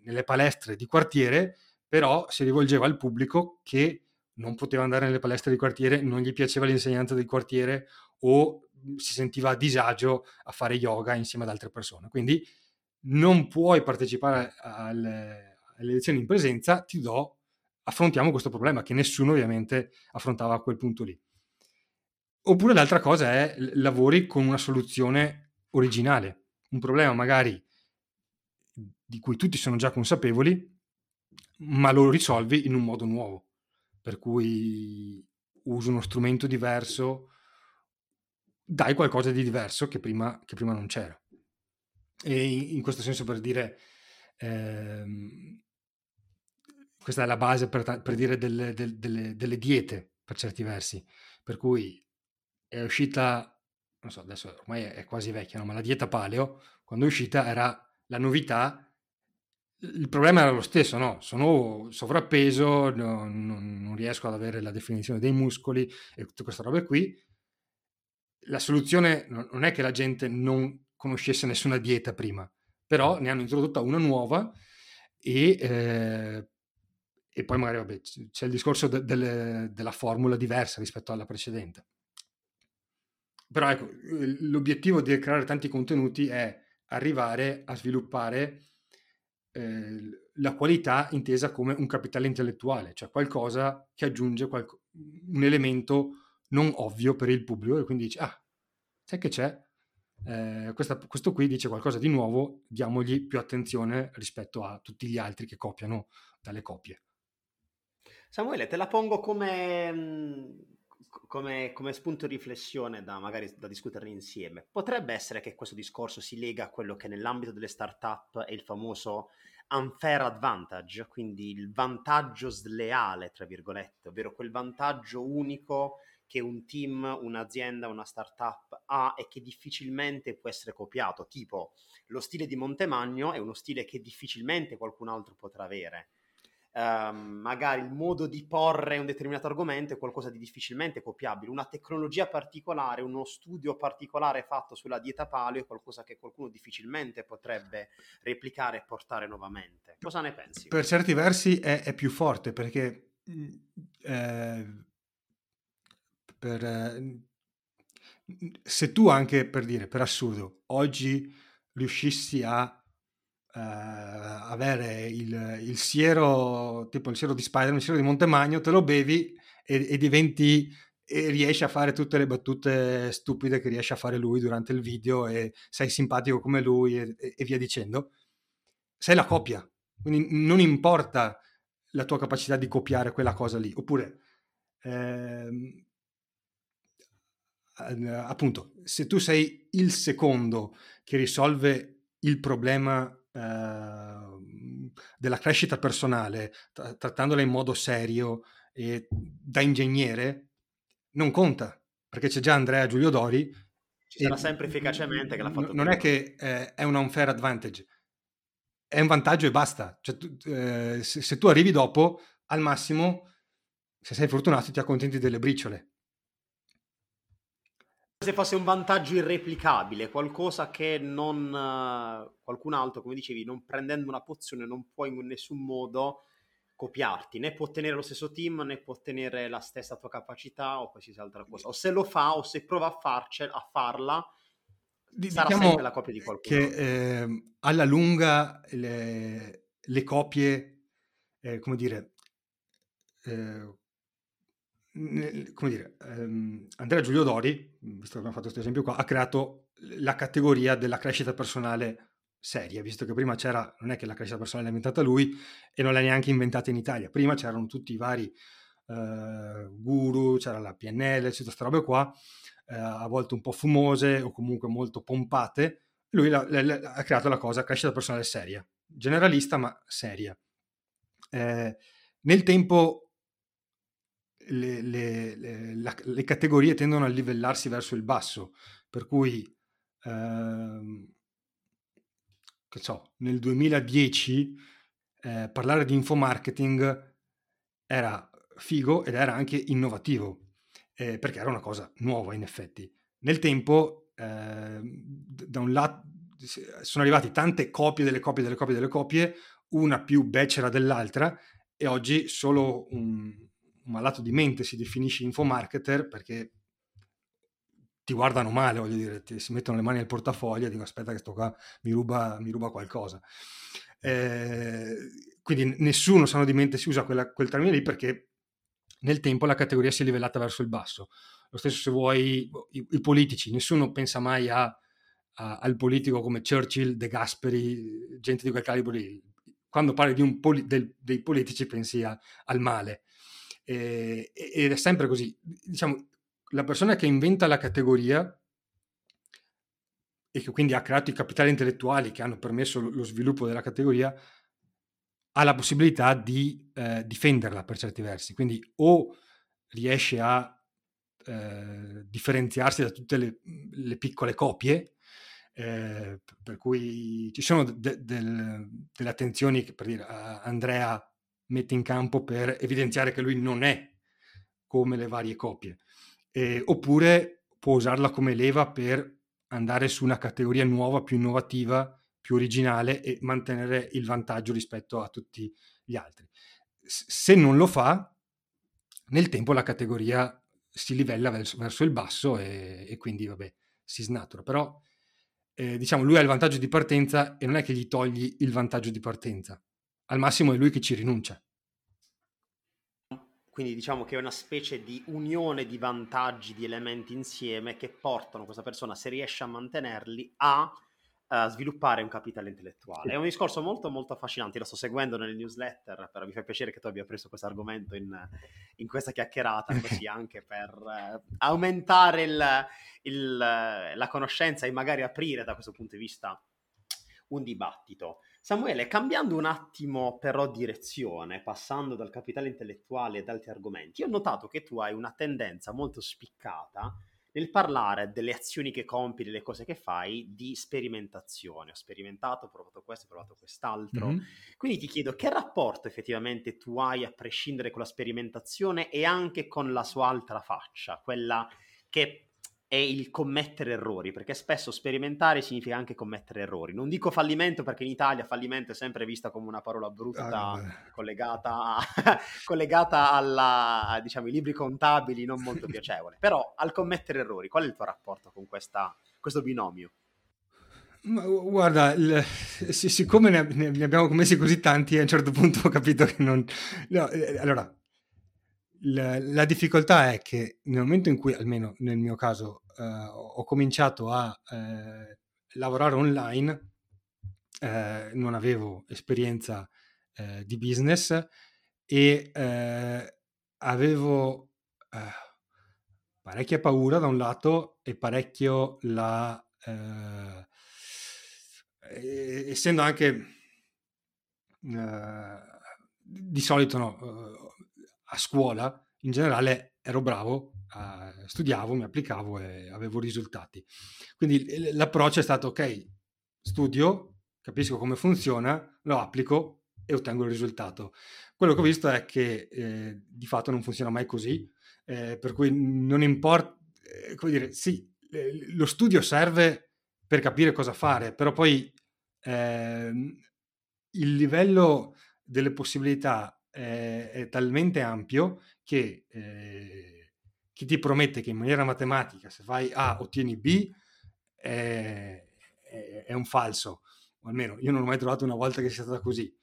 nelle palestre di quartiere, però si rivolgeva al pubblico che non poteva andare nelle palestre di quartiere, non gli piaceva l'insegnanza del quartiere o si sentiva a disagio a fare yoga insieme ad altre persone. Quindi non puoi partecipare alle, alle lezioni in presenza, ti do, affrontiamo questo problema che nessuno ovviamente affrontava a quel punto lì. Oppure l'altra cosa è lavori con una soluzione originale, un problema magari di cui tutti sono già consapevoli, ma lo risolvi in un modo nuovo, per cui uso uno strumento diverso, dai qualcosa di diverso che prima, che prima non c'era. E in, questo senso per dire, ehm, questa è la base per, per dire delle, delle, delle, diete per certi versi, per cui è uscita, non so, adesso ormai è quasi vecchia, no? ma la dieta paleo, quando è uscita era la novità il problema era lo stesso, no? Sono sovrappeso, no, non, non, riesco ad avere la definizione dei muscoli e tutte queste robe qui. La soluzione non è che la gente non conoscesse nessuna dieta prima, però ne hanno introdotta una nuova e, eh, e poi magari vabbè, c'è il discorso de, de, della formula diversa rispetto alla precedente. Però ecco, l'obiettivo di creare tanti contenuti è arrivare a sviluppare eh, la qualità intesa come un capitale intellettuale, cioè qualcosa che aggiunge qualco, un elemento non ovvio per il pubblico e quindi dice, ah, sai che c'è? Eh, questa, questo qui dice qualcosa di nuovo, diamogli più attenzione rispetto a tutti gli altri che copiano dalle copie. Samuele, te la pongo come, mm, come, come, spunto di riflessione da magari da discutere insieme. Potrebbe essere che questo discorso si lega a quello che nell'ambito delle start-up è il famoso unfair advantage, quindi il vantaggio sleale, tra virgolette, ovvero quel vantaggio unico che un team, un'azienda, una startup ha e che difficilmente può essere copiato, tipo lo stile di Montemagno è uno stile che difficilmente qualcun altro potrà avere ehm, magari il modo di porre un determinato argomento è qualcosa di difficilmente copiabile, una tecnologia particolare, uno studio particolare fatto sulla dieta paleo è qualcosa che qualcuno difficilmente potrebbe replicare e portare nuovamente. Cosa ne pensi? Per certi versi è, è più forte perché eh, per, eh, se tu anche per dire, per assurdo, oggi riuscissi a eh, avere il, il, siero, tipo il siero di Spider-Man, il siero di Montemagno, te lo bevi e, e diventi e riesci a fare tutte le battute stupide che riesce a fare lui durante il video e sei simpatico come lui e, e via dicendo, sei la copia. Quindi non importa la tua capacità di copiare quella cosa lì. Oppure, ehm, appunto, se tu sei il secondo che risolve il problema Ehm, della crescita personale, tra- trattandola in modo serio e da ingegnere, non conta, perché c'è già Andrea Giulio Dori. Ci sarà sempre efficacemente che l'ha fatto. Non prima. è che eh, è un unfair advantage, è un vantaggio e basta. Cioè, tu, eh, se, se tu arrivi dopo, al massimo, se sei fortunato, ti accontenti delle briciole se fosse un vantaggio irreplicabile, qualcosa che non uh, qualcun altro, come dicevi, non prendendo una pozione non può in nessun modo copiarti, né può ottenere lo stesso team, né può ottenere la stessa tua capacità o qualsiasi altra cosa. O se lo fa o se prova a, farce, a farla, D- sarà diciamo sempre la copia di qualcuno. Che eh, alla lunga le, le copie, eh, come dire, eh, come dire, ehm, Andrea Giulio Dori, visto che abbiamo fatto questo esempio qua, ha creato la categoria della crescita personale seria, visto che prima c'era, non è che la crescita personale l'ha inventata lui e non l'ha neanche inventata in Italia, prima c'erano tutti i vari eh, guru, c'era la PNL, tutte queste robe qua, eh, a volte un po' fumose o comunque molto pompate, lui la, la, la, ha creato la cosa crescita personale seria, generalista ma seria. Eh, nel tempo le, le, le, la, le, categorie tendono a livellarsi verso il basso, per cui ehm, so, nel 2010 eh, parlare di infomarketing era figo ed era anche innovativo, eh, perché era una cosa nuova in effetti. Nel tempo, eh, da un lato, sono arrivate tante copie delle copie delle copie delle copie, una più becera dell'altra, e oggi solo un, un malato di mente si definisce infomarketer perché ti guardano male, voglio dire, ti, si mettono le mani nel portafoglio e dicono aspetta che sto qua mi ruba, mi ruba qualcosa. Eh, quindi nessuno sano di mente si usa quella, quel termine lì perché nel tempo la categoria si è livellata verso il basso. Lo stesso se vuoi boh, i, i politici, nessuno pensa mai a, a, al politico come Churchill, De Gasperi, gente di quel calibro lì. Quando parli poli, del, dei politici pensi a, al male. E, ed è sempre così. Diciamo, la persona che inventa la categoria e che quindi ha creato i capitali intellettuali che hanno permesso lo sviluppo della categoria, ha la possibilità di eh, difenderla per certi versi. Quindi o riesce a eh, differenziarsi da tutte le, le piccole copie, eh, per cui ci sono de- del, delle attenzioni che per dire, Andrea mette in campo per evidenziare che lui non è come le varie copie, oppure può usarla come leva per andare su una categoria nuova, più innovativa, più originale e mantenere il vantaggio rispetto a tutti gli altri. Se non lo fa, nel tempo la categoria si livella verso, verso il basso e, e, quindi vabbè, si snatura. Però eh, diciamo lui ha il vantaggio di partenza e non è che gli togli il vantaggio di partenza. Al massimo è lui che ci rinuncia. Quindi diciamo che è una specie di unione di vantaggi, di elementi insieme che portano questa persona, se riesce a mantenerli, a uh, sviluppare un capitale intellettuale. È un discorso molto molto affascinante, lo sto seguendo nelle newsletter, però mi fa piacere che tu abbia preso questo argomento in, in questa chiacchierata, così anche per uh, aumentare il, il, la conoscenza e magari aprire da questo punto di vista un dibattito. Samuele, cambiando un attimo però direzione, passando dal capitale intellettuale ad altri argomenti, ho notato che tu hai una tendenza molto spiccata nel parlare delle azioni che compi, delle cose che fai, di sperimentazione. Ho sperimentato, ho provato questo, ho provato quest'altro. Mm-hmm. Quindi ti chiedo che rapporto effettivamente tu hai a prescindere con la sperimentazione e anche con la sua altra faccia, quella che è il commettere errori, perché spesso sperimentare significa anche commettere errori. Non dico fallimento perché in Italia fallimento è sempre vista come una parola brutta ah, collegata, collegata alla, diciamo, ai libri contabili, non molto piacevole. Però al commettere errori, qual è il tuo rapporto con questa, questo binomio? Ma, guarda, il, siccome ne, ne, abbiamo commessi così tanti, a un certo punto ho capito che non... No, eh, allora, la, la, difficoltà è che nel momento in cui, almeno nel mio caso, eh, ho cominciato a eh, lavorare online, eh, non avevo esperienza eh, di business e eh, avevo eh, parecchia paura da un lato e parecchio la... essendo anche di solito no, a scuola in generale ero bravo, eh, studiavo, mi applicavo e avevo risultati. Quindi l'approccio è stato ok, studio, capisco come funziona, lo applico e ottengo il risultato. Quello che ho visto è che eh, di fatto non funziona mai così, eh, per cui non importa, eh, come dire, sì, lo studio serve per capire cosa fare, però poi ehm, il livello delle possibilità eh, è talmente ampio che eh, chi ti promette che in maniera matematica se fai A ottieni B è, è, è, un falso, o almeno io non ho mai trovato una volta che sia stata così.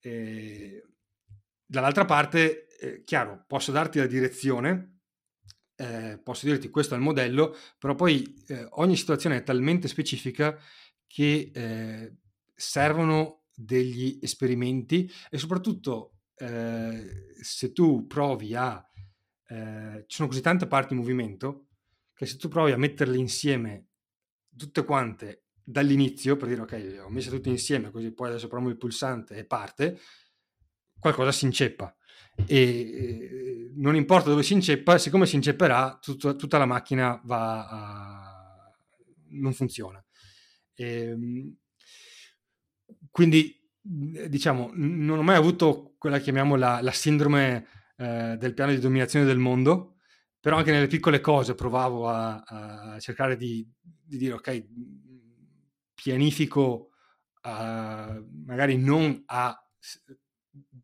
Eh, dall'altra parte, eh, chiaro, posso darti la direzione, eh, posso dirti questo è il modello, però poi eh, ogni situazione è talmente specifica che eh, servono degli esperimenti e soprattutto eh, se tu provi a... Eh, ci sono così tante parti in movimento che se tu provi a metterle insieme tutte quante dall'inizio, per dire ok, ho messo tutte insieme così poi adesso provo il pulsante e parte, qualcosa si inceppa. E eh, non importa dove si inceppa, siccome si incepperà, tutto, tutta la macchina va a... non funziona. E, ehm, quindi diciamo, non ho mai avuto quella che chiamiamo la, la sindrome eh, del piano di dominazione del mondo, però anche nelle piccole cose provavo a, a cercare di, di, dire, ok, pianifico uh, magari non a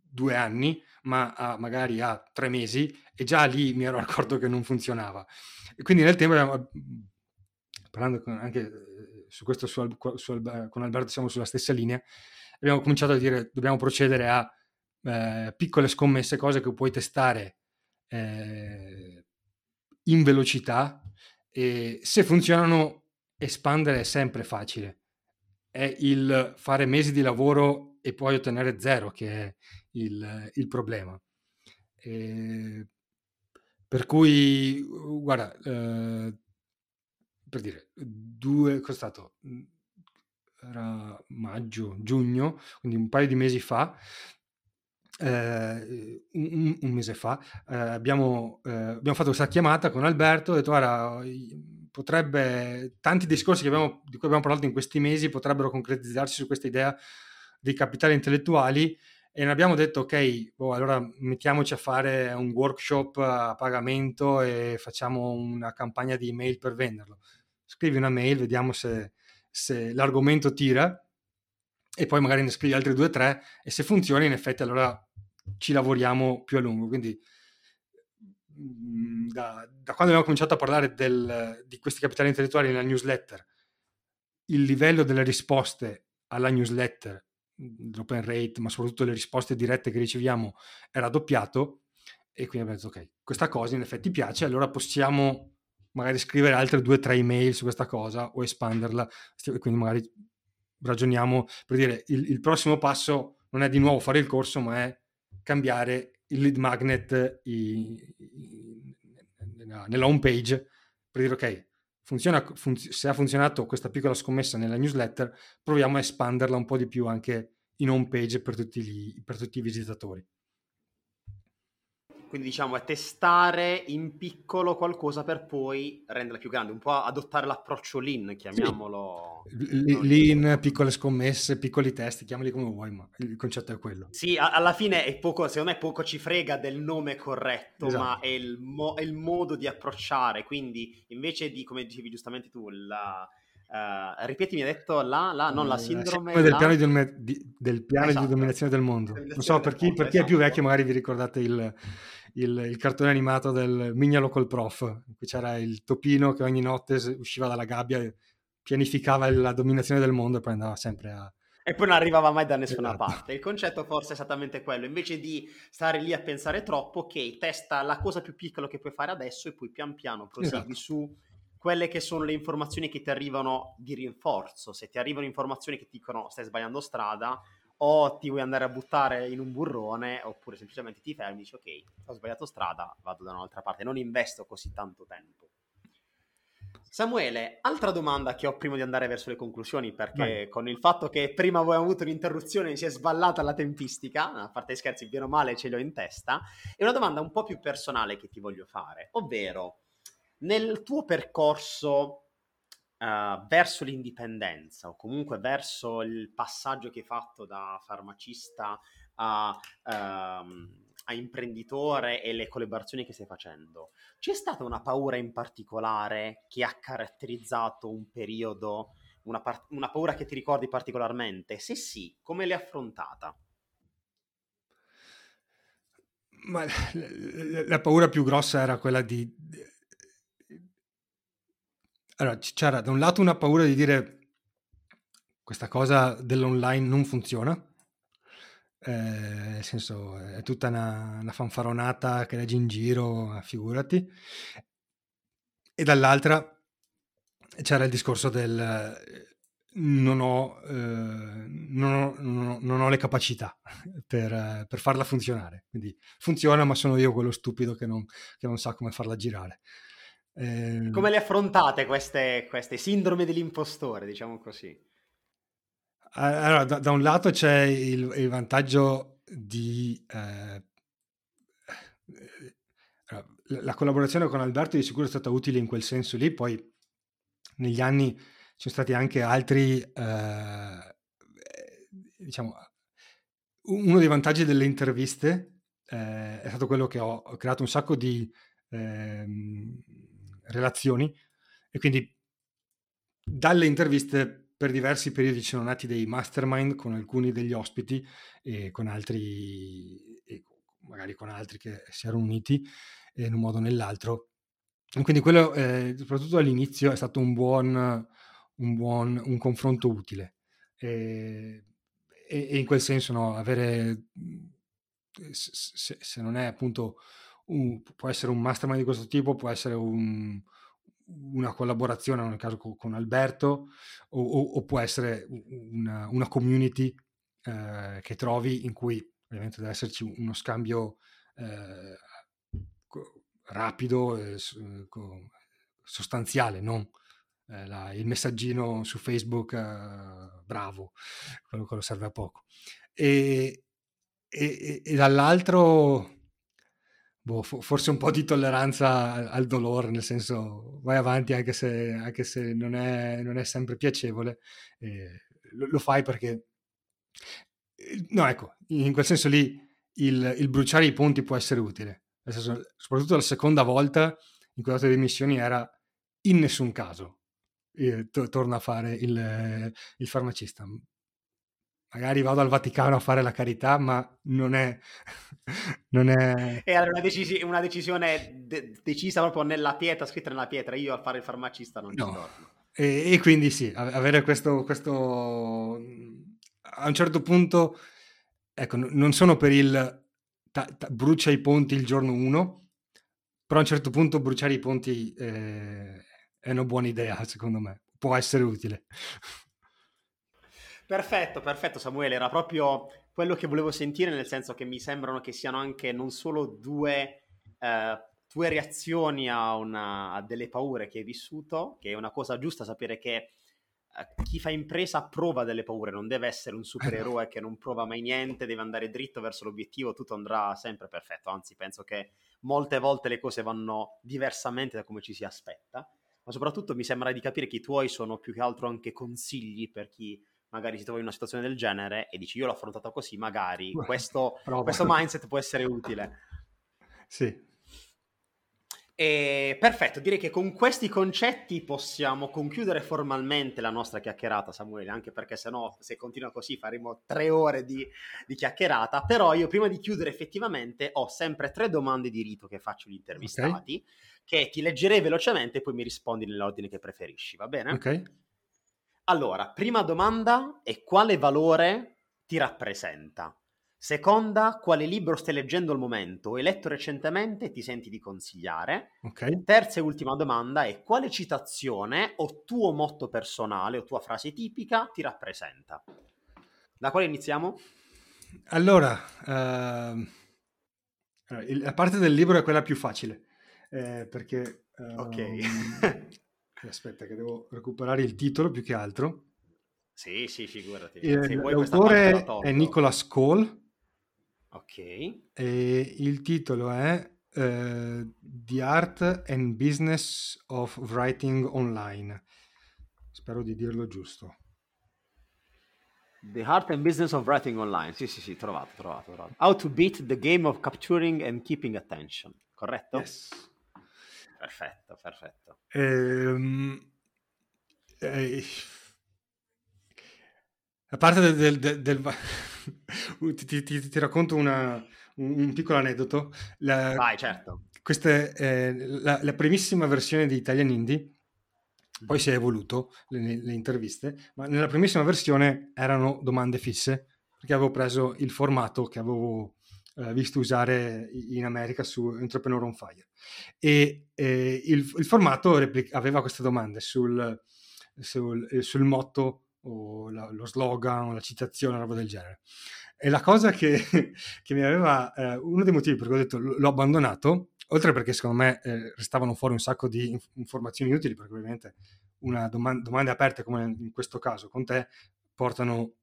due anni, ma a, magari a tre mesi, e già lì mi ero accorto che non funzionava. E quindi nel tempo, parlando con, anche eh, su questo su, su, con Alberto, siamo sulla stessa linea, abbiamo cominciato a dire dobbiamo procedere a eh, piccole scommesse, cose che puoi testare eh, in velocità e se funzionano espandere è sempre facile, è il fare mesi di lavoro e poi ottenere zero che è il, il problema. E per cui, guarda, eh, per dire, due, cosa è stato? Era maggio, giugno, quindi un paio di mesi fa, eh, un, un, mese fa, eh, abbiamo, eh, abbiamo, fatto questa chiamata con Alberto e detto, guarda, potrebbe, tanti discorsi abbiamo, di cui abbiamo parlato in questi mesi potrebbero concretizzarsi su questa idea dei capitali intellettuali e ne abbiamo detto ok, boh, allora mettiamoci a fare un workshop a pagamento e facciamo una campagna di email per venderlo. Scrivi una mail, vediamo se, se l'argomento tira e poi magari ne scrivi altri due o tre e se funziona in effetti allora ci lavoriamo più a lungo. Quindi mm, da, da quando abbiamo cominciato a parlare del, di questi capitali intellettuali nella newsletter, il livello delle risposte alla newsletter, l'open rate, ma soprattutto le risposte dirette che riceviamo è raddoppiato e quindi abbiamo detto ok, questa cosa in effetti piace, allora possiamo magari scrivere altre due o tre email su questa cosa o espanderla, quindi magari ragioniamo per dire il, il prossimo passo non è di nuovo fare il corso, ma è cambiare il lead magnet i, i, nella home page per dire ok, funziona, funz- se ha funzionato questa piccola scommessa nella newsletter, proviamo a espanderla un po' di più anche in home page per tutti, gli, per tutti i visitatori. Quindi diciamo è testare in piccolo qualcosa per poi renderla più grande, un po' adottare l'approccio lean, chiamiamolo. Sì. Lean, piccole scommesse, piccoli test, chiamali come vuoi, ma il concetto è quello. Sì, a- alla fine è poco, secondo me poco ci frega del nome corretto, esatto. ma è il, mo- è il, modo di approcciare, quindi invece di, come dicevi giustamente tu, la Uh, ripeti, mi hai detto la, la non la eh, sindrome del, la... Piano, di, di, del piano esatto. di dominazione del mondo. Non so, per chi, per chi, è più vecchio, magari vi ricordate il, il, il, cartone animato del Mignolo col prof, in cui c'era il topino che ogni notte usciva dalla gabbia pianificava la dominazione del mondo e poi andava sempre a. E poi non arrivava mai da nessuna esatto. parte. Il concetto forse è esattamente quello. Invece di stare lì a pensare troppo, ok, testa la cosa più piccola che puoi fare adesso e poi pian piano prosegui esatto. su quelle che sono le informazioni che ti arrivano di rinforzo. Se ti arrivano informazioni che ti dicono stai sbagliando strada o ti vuoi andare a buttare in un burrone oppure semplicemente ti fermi e dici ok, ho sbagliato strada, vado da un'altra parte, non investo così tanto tempo. Samuele, altra domanda che ho prima di andare verso le conclusioni, perché Vai. con il fatto che prima abbiamo avuto un'interruzione si è sballata la tempistica, a parte scherzi, bene o male ce l'ho in testa, è una domanda un po' più personale che ti voglio fare, ovvero nel tuo percorso uh, verso l'indipendenza o comunque verso il passaggio che hai fatto da farmacista a, um, a imprenditore e le collaborazioni che stai facendo, c'è stata una paura in particolare che ha caratterizzato un periodo, una, par- una paura che ti ricordi particolarmente? Se sì, come l'hai affrontata? Ma la, la, paura più grossa era quella di allora, c'era da un lato una paura di dire questa cosa dell'online non funziona, eh, nel senso è tutta una, una, fanfaronata che leggi in giro, figurati, e dall'altra c'era il discorso del non ho, eh, non, ho, non, ho, non ho, le capacità per, per, farla funzionare. Quindi funziona, ma sono io quello stupido che non, che non sa come farla girare. Eh... Come le affrontate queste, queste sindrome dell'impostore, diciamo così? Allora, da, da un lato c'è il, il vantaggio di... Eh, la collaborazione con Alberto di sicuro è stata utile in quel senso lì, poi negli anni ci sono stati anche altri, eh, diciamo, uno dei vantaggi delle interviste eh, è stato quello che ho, ho creato un sacco di eh, relazioni e quindi dalle interviste per diversi periodi ci sono nati dei mastermind con alcuni degli ospiti e con altri, e magari con altri che si erano uniti in un modo o nell'altro. E quindi quello, eh, soprattutto all'inizio, è stato un buon, un, buon, un confronto utile. E, e, in quel senso, no, avere, se, se non è appunto un, può essere un mastermind di questo tipo, può essere un, una collaborazione, nel caso con, con Alberto, o, o, o, può essere una, una community eh, che trovi in cui ovviamente deve esserci uno scambio eh, rapido e sostanziale, non eh, la, il messaggino su Facebook, eh, bravo, quello, quello, serve a poco. E, e, e dall'altro, boh, forse un po' di tolleranza al, dolore, nel senso vai avanti anche se, anche se non, è, non, è, sempre piacevole, lo, lo, fai perché... No, ecco, in quel senso lì il, il bruciare i ponti può essere utile. Senso, soprattutto la seconda volta in cui ho dato le dimissioni era in nessun caso eh, to- torno a fare il, il farmacista magari vado al Vaticano a fare la carità, ma non è... non è... Era una, decisi- una decisione de- decisa proprio nella pietra, scritta nella pietra, io a fare il farmacista non no. ci torno. E, e, quindi sì, avere questo, questo... A un certo punto, ecco, non sono per il ta- ta- brucia i ponti il giorno 1, però a un certo punto bruciare i ponti eh, è una buona idea, secondo me. Può essere utile. Perfetto, perfetto Samuele, era proprio quello che volevo sentire, nel senso che mi sembrano che siano anche non solo due, eh, tue reazioni a, una, a, delle paure che hai vissuto, che è una cosa giusta sapere che eh, chi fa impresa prova delle paure, non deve essere un supereroe che non prova mai niente, deve andare dritto verso l'obiettivo, tutto andrà sempre perfetto, anzi penso che molte volte le cose vanno diversamente da come ci si aspetta, ma soprattutto mi sembra di capire che i tuoi sono più che altro anche consigli per chi magari si trova in una situazione del genere e dici io l'ho affrontata così, magari questo, questo mindset può essere utile. Sì. E, perfetto, direi che con questi concetti possiamo concludere formalmente la nostra chiacchierata, Samuele, anche perché se no, se continua così faremo tre ore di, di, chiacchierata, però io prima di chiudere effettivamente ho sempre tre domande di rito che faccio agli intervistati, okay. che ti leggerei velocemente e poi mi rispondi nell'ordine che preferisci, va bene? Ok. Allora, prima domanda è quale valore ti rappresenta? Seconda, quale libro stai leggendo al momento? Hai letto recentemente e ti senti di consigliare? Okay. Terza e ultima domanda è quale citazione o tuo motto personale o tua frase tipica ti rappresenta? Da quale iniziamo? Allora, uh, la parte del libro è quella più facile, eh, perché... Uh, ok. Aspetta, che devo recuperare il titolo più che altro. Sì, sì, figurati. Eh, l'autore è Nicholas Cole. Ok. E il titolo è uh, The Art and Business of Writing Online. Spero di dirlo giusto. The Art and Business of Writing Online. Sì, sì, sì, trovato, trovato, trovato. How to beat the game of capturing and keeping attention. Corretto? Yes. Perfetto, perfetto. Ehm, eh, a parte del... del, del, ti, ti, ti, racconto una, un, un, piccolo aneddoto. La, Vai, certo. Questa è la, la, primissima versione di Italian Indie, poi si è evoluto le, le interviste, ma nella primissima versione erano domande fisse, perché avevo preso il formato che avevo eh, visto usare in America su Entrepreneur on Fire. E eh, il, il, formato replic- aveva queste domande sul, sul, eh, sul motto o la, lo slogan o la citazione, una roba del genere. E la cosa che, che mi aveva, eh, uno dei motivi per cui ho detto l'ho abbandonato, oltre perché secondo me eh, restavano fuori un sacco di inf- informazioni utili, perché ovviamente una doma- domande aperte come in questo caso con te portano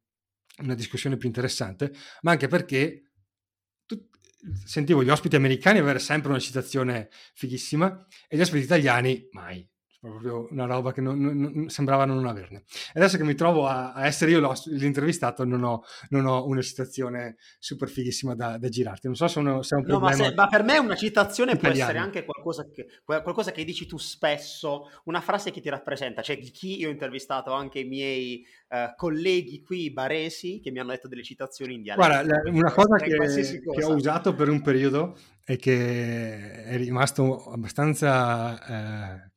una discussione più interessante, ma anche perché sentivo gli ospiti americani avere sempre una citazione fighissima e gli ospiti italiani mai proprio una roba che non, non, sembrava non averne. E adesso che mi trovo a, a essere io l'intervistato, non ho, non ho, una citazione super fighissima da, da girarti. Non so se, uno, se è un no, problema. Ma, se, ma, per me una citazione italiano. può essere anche qualcosa che, qualcosa che, dici tu spesso, una frase che ti rappresenta. Cioè, chi io ho intervistato anche i miei uh, colleghi qui baresi che mi hanno detto delle citazioni in dialetto. Guarda, la, una cosa che, che, ho usato per un periodo e che è rimasto abbastanza. Eh,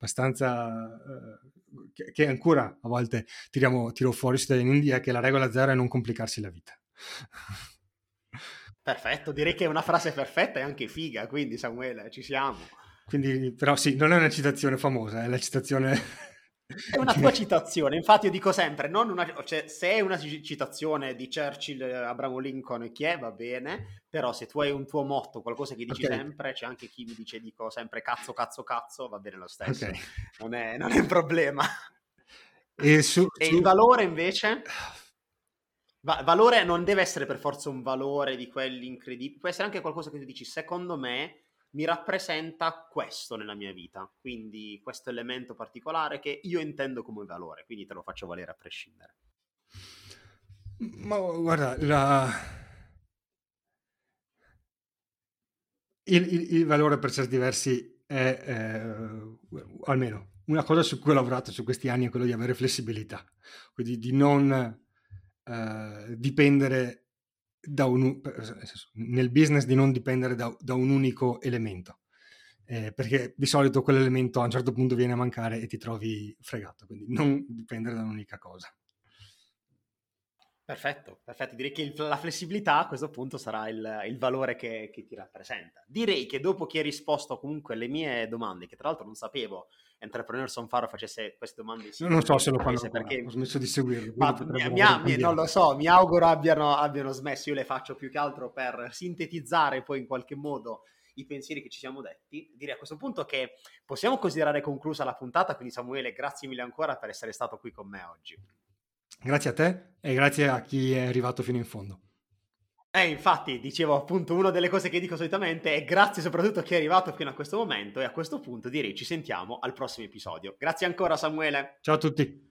abbastanza eh, che, che, ancora a volte tiriamo, tiro fuori in India che la regola zero è non complicarsi la vita. Perfetto, direi che è una frase perfetta e anche figa, quindi Samuele, ci siamo. Quindi, però sì, non è una citazione famosa, è la citazione... È una tua citazione, infatti io dico sempre, una, cioè, se è una citazione di Churchill, Abramo Lincoln, chi è, va bene, però se tu hai un tuo motto, qualcosa che dici okay. sempre, c'è anche chi mi dice, dico sempre cazzo, cazzo, cazzo, va bene lo stesso, okay. non, è, non, è, un problema. E, su, e su... il valore invece? Va- valore non deve essere per forza un valore di quelli incredibili, può essere anche qualcosa che tu dici, secondo me mi rappresenta questo nella mia vita, quindi questo elemento particolare che io intendo come valore, quindi te lo faccio valere a prescindere. Ma guarda, la... il, il, il, valore per certi versi è, eh, almeno una cosa su cui ho lavorato su questi anni è quello di avere flessibilità, quindi di non eh, dipendere un, nel business di non dipendere da, da un unico elemento. Eh, perché di solito quell'elemento a un certo punto viene a mancare e ti trovi fregato, quindi non dipendere da un'unica cosa. Perfetto, perfetto. Direi che il, la flessibilità a questo punto sarà il, il valore che, che, ti rappresenta. Direi che dopo che hai risposto comunque alle mie domande, che tra l'altro non sapevo Entrepreneurs on Faro facesse queste domande insieme. Non so se lo fanno perché ho smesso di seguirlo. Ma mi, mi, non lo so, mi auguro abbiano, abbiano smesso. Io le faccio più che altro per sintetizzare poi in qualche modo i pensieri che ci siamo detti. Direi a questo punto che possiamo considerare conclusa la puntata. Quindi, Samuele, grazie mille ancora per essere stato qui con me oggi. Grazie a te e grazie a chi è arrivato fino in fondo. Eh, infatti, dicevo appunto, una delle cose che dico solitamente è grazie soprattutto a chi è arrivato fino a questo momento e a questo punto direi ci sentiamo al prossimo episodio. Grazie ancora Samuele. Ciao a tutti.